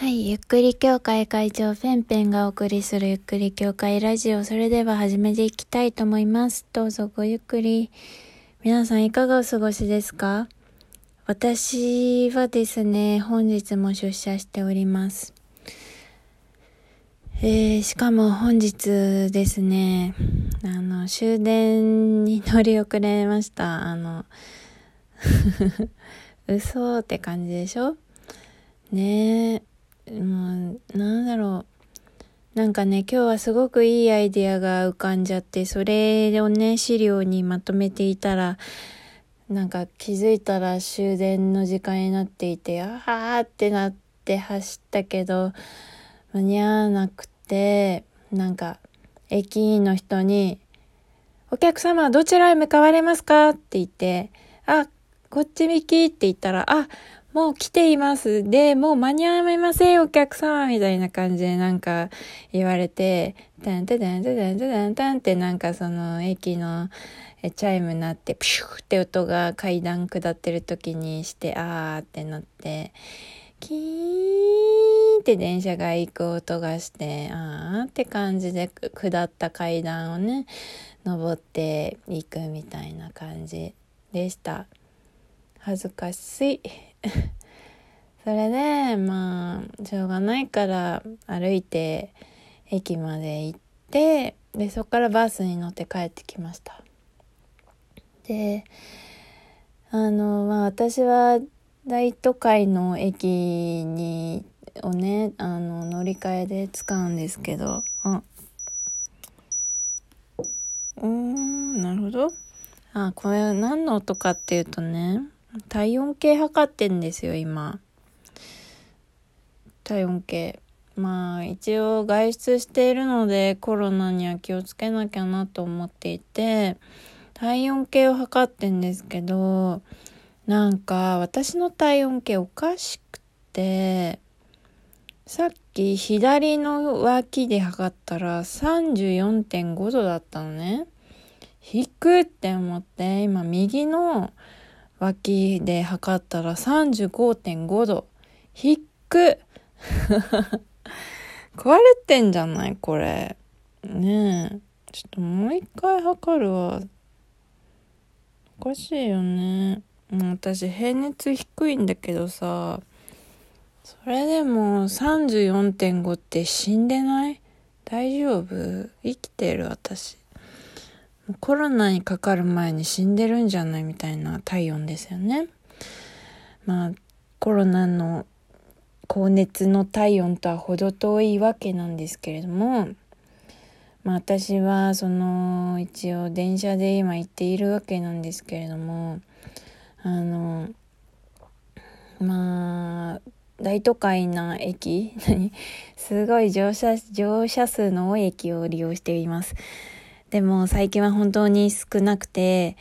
はい、ゆっくり協会会長ペンペンがお送りするゆっくり協会ラジオ。それでは始めていきたいと思います。どうぞごゆっくり。皆さんいかがお過ごしですか？私はですね、本日も出社しております。えー、しかも本日ですね、あの、終電に乗り遅れました。あの、嘘って感じでしょ？ねえ、もう、なんだろう。なんかね、今日はすごくいいアイディアが浮かんじゃって、それをね、資料にまとめていたら、なんか気づいたら終電の時間になっていて、あーってなって走ったけど、間に合わなくて、なんか、駅員の人に、お客様どちらへ向かわれますか？って言って、あ、こっち向きって言ったら、あ、もう来ています。で、もう間に合いません、お客様みたいな感じでなんか言われて、タンタタンタタンタンタンってなんかその駅のチャイムになって、プシューって音が階段下ってる時にして、あーってなって、キーンって電車が行く音がして、あーって感じで下った階段をね、登っていくみたいな感じでした。恥ずかしい。それで、まあ、しょうがないから歩いて駅まで行って、で、そこからバスに乗って帰ってきました。で、あの、まあ私は大都会の駅に、をね、あの、乗り換えで使うんですけど、あ、うん、なるほど。あ、これ何の音かっていうとね、体温計測ってんですよ、今。体温計。まあ、一応外出しているのでコロナには気をつけなきゃなと思っていて、体温計を測ってんですけど、なんか私の体温計おかしくて、さっき左の脇で測ったら34.5度だったのね。低って思って、今右の脇で測ったら35.5度。低っく 壊れてんじゃないこれ。ねえ。ちょっともう一回測るわ。おかしいよね。私平熱低いんだけどさ、それでも34.5って死んでない？大丈夫？生きてる私。コロナにかかる前に死んでるんじゃないみたいな体温ですよね。まあ、コロナの高熱の体温とは程遠いわけなんですけれども、まあ私はその一応電車で今行っているわけなんですけれども、あの、まあ、大都会な駅 すごい乗車、乗車数の多い駅を利用しています。でも最近は本当に少なくて、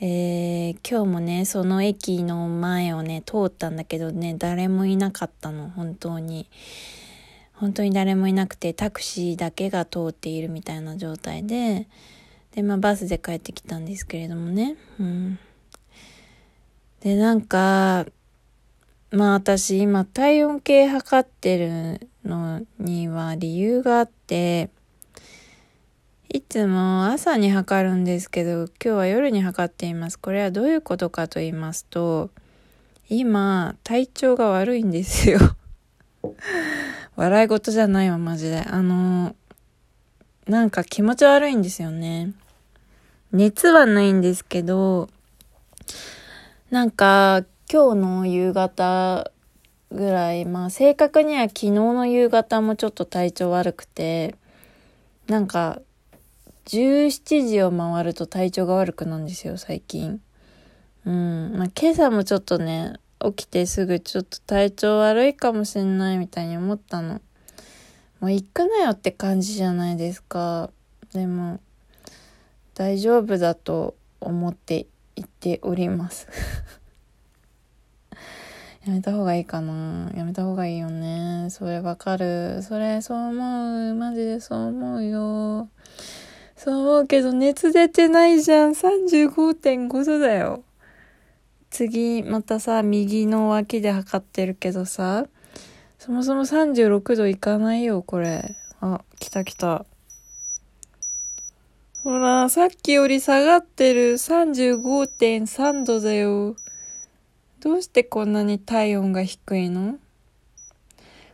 えー、今日もね、その駅の前をね、通ったんだけどね、誰もいなかったの、本当に。本当に誰もいなくて、タクシーだけが通っているみたいな状態で、で、まあバスで帰ってきたんですけれどもね。うん。で、なんか、まあ私今体温計測ってるのには理由があって、いつも朝に測るんですけど、今日は夜に測っています。これはどういうことかと言いますと、今、体調が悪いんですよ。笑い事じゃないわ、マジで。あの、なんか気持ち悪いんですよね。熱はないんですけど、なんか今日の夕方ぐらい、まあ正確には昨日の夕方もちょっと体調悪くて、なんか17時を回ると体調が悪くなるんですよ、最近。うん。まあ、今朝もちょっとね、起きてすぐちょっと体調悪いかもしんないみたいに思ったの。もう行くなよって感じじゃないですか。でも、大丈夫だと思って言っております。やめた方がいいかなやめた方がいいよね。それわかる。それ、そう思う。マジでそう思うよ。そう思うけど熱出てないじゃん。35.5度だよ。次、またさ、右の脇で測ってるけどさ、そもそも36度いかないよ、これ。あ、来た来た。ほら、さっきより下がってる35.3度だよ。どうしてこんなに体温が低いの？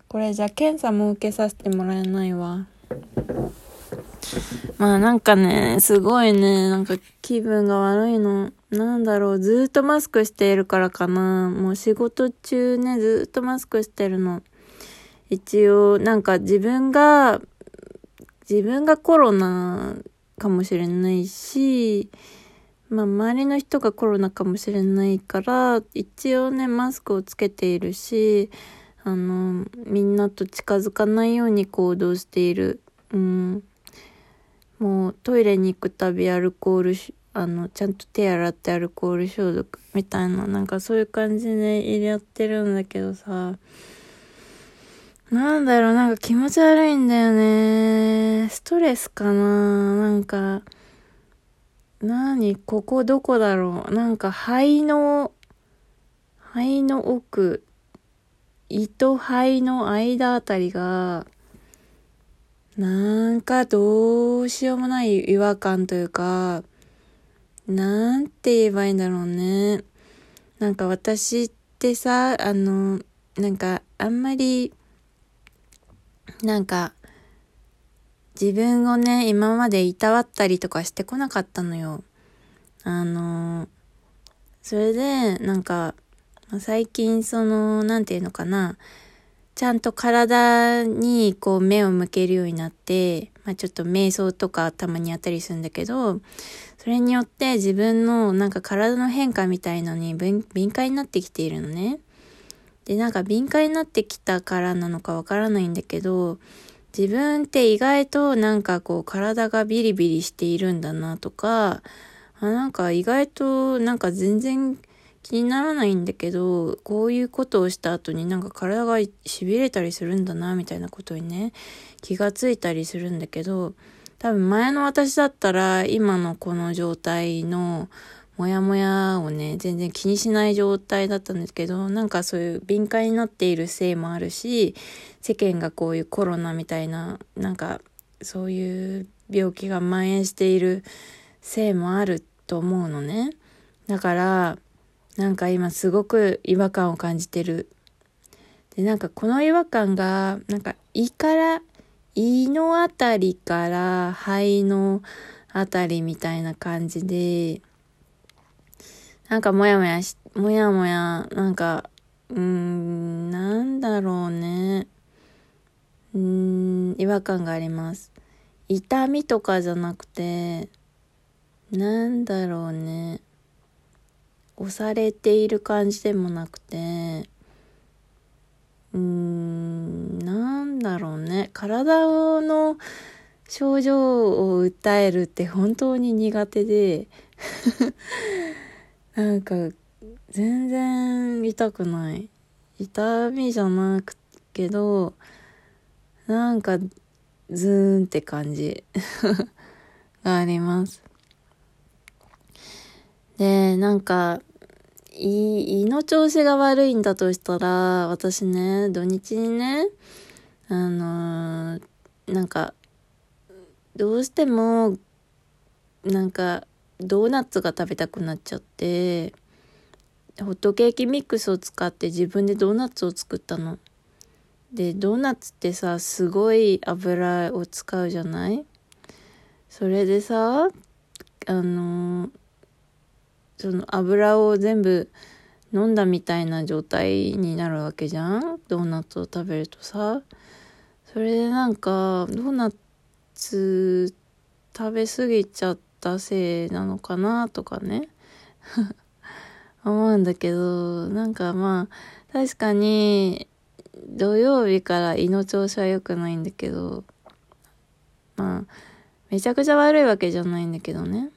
これじゃ検査も受けさせてもらえないわ。まあなんかね、すごいね、なんか気分が悪いの。なんだろう、ずっとマスクしているからかな。もう仕事中ね、ずっとマスクしてるの。一応、なんか自分が、自分がコロナかもしれないし、まあ周りの人がコロナかもしれないから、一応ね、マスクをつけているし、あの、みんなと近づかないように行動している。うん。もうトイレに行くたびアルコールあの、ちゃんと手洗ってアルコール消毒みたいな、なんかそういう感じでやってるんだけどさ、なんだろう、なんか気持ち悪いんだよね。ストレスかななんか、なに、ここどこだろう？なんか肺の、肺の奥、胃と肺の間あたりが、なんかどうしようもない違和感というか、なんて言えばいいんだろうね。なんか私ってさ、あの、なんかあんまり、なんか、自分をね、今までいたわったりとかしてこなかったのよ。あの、それで、なんか、最近その、なんていうのかな、ちゃんと体にこう目を向けるようになって、まあちょっと瞑想とかたまにやったりするんだけど、それによって自分のなんか体の変化みたいのに敏感になってきているのね。で、なんか敏感になってきたからなのかわからないんだけど、自分って意外となんかこう体がビリビリしているんだなとか、あなんか意外となんか全然気にならないんだけど、こういうことをした後になんか体が痺れたりするんだな、みたいなことにね、気がついたりするんだけど、多分前の私だったら今のこの状態のモヤモヤをね、全然気にしない状態だったんですけど、なんかそういう敏感になっているせいもあるし、世間がこういうコロナみたいな、なんかそういう病気が蔓延しているせいもあると思うのね。だから、なんか今すごく違和感を感じてる。で、なんかこの違和感が、なんか胃から、胃のあたりから肺のあたりみたいな感じで、なんかもやもやし、もやもや、なんか、うーん、なんだろうね。うーん、違和感があります。痛みとかじゃなくて、なんだろうね。押されている感じでもなくて、うーん、なんだろうね。体の症状を訴えるって本当に苦手で なんか全然痛くない。痛みじゃなくけど、なんかズーンって感じがあります。で、なんか胃、の調子が悪いんだとしたら、私ね、土日にね、あのー、なんか、どうしても、なんか、ドーナツが食べたくなっちゃって、ホットケーキミックスを使って自分でドーナツを作ったの。で、ドーナツってさ、すごい油を使うじゃない？それでさ、あのーその油を全部飲んだみたいな状態になるわけじゃん？ドーナツを食べるとさ。それでなんかドーナツ食べ過ぎちゃったせいなのかなとかね。思うんだけどなんかまあ確かに土曜日から胃の調子は良くないんだけどまあめちゃくちゃ悪いわけじゃないんだけどね。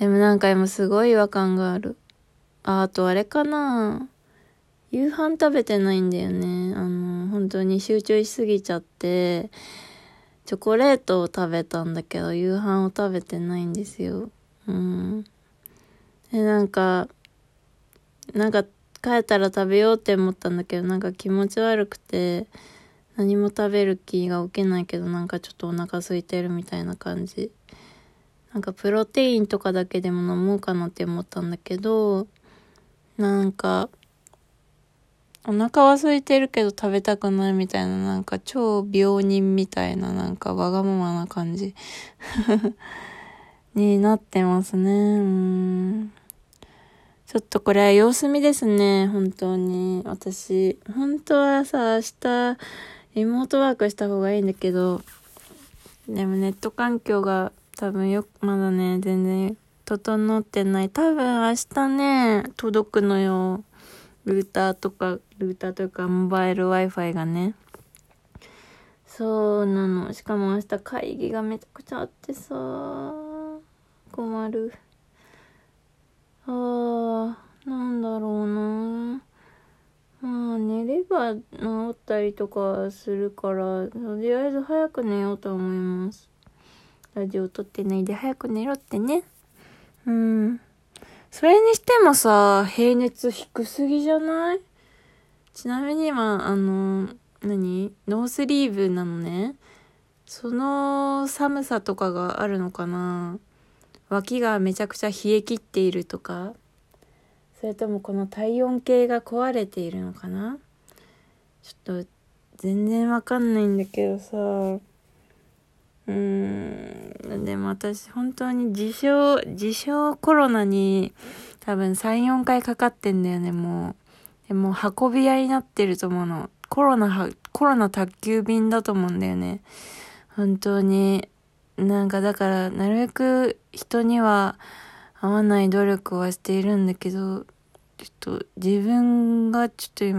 でもなんか今すごい違和感がある。あ、あとあれかな夕飯食べてないんだよね。あの、本当に集中しすぎちゃって、チョコレートを食べたんだけど、夕飯を食べてないんですよ。うん。で、なんか、なんか、帰ったら食べようって思ったんだけど、なんか気持ち悪くて、何も食べる気が起きないけど、なんかちょっとお腹空いてるみたいな感じ。なんかプロテインとかだけでも飲もうかなって思ったんだけど、なんか、お腹は空いてるけど食べたくないみたいな、なんか超病人みたいな、なんかわがままな感じ になってますね。うんちょっとこれは様子見ですね、本当に。私、本当はさ、明日、リモートワークした方がいいんだけど、でもネット環境が多分よ、まだね、全然整ってない。多分明日ね、届くのよ。ルーターとか、ルーターというか、モバイル Wi-Fi がね。そうなの。しかも明日会議がめちゃくちゃあってさ、困る。ああ、なんだろうな。まあ、寝れば治ったりとかするから、とりあえず早く寝ようと思います。ラジオ撮ってないで早く寝ろってね。うん。それにしてもさ、平熱低すぎじゃない？ちなみに今、あの、何？ノースリーブなのね。その寒さとかがあるのかな？脇がめちゃくちゃ冷え切っているとかそれともこの体温計が壊れているのかな？ちょっと全然わかんないんだけどさうーん。でも私本当に自称自称コロナに多分34回かかってんだよねもう。でも運び屋になってると思うの。コロナコロナ宅急便だと思うんだよね。本当に。なんかだからなるべく人には会わない努力はしているんだけどちょっと自分がちょっと今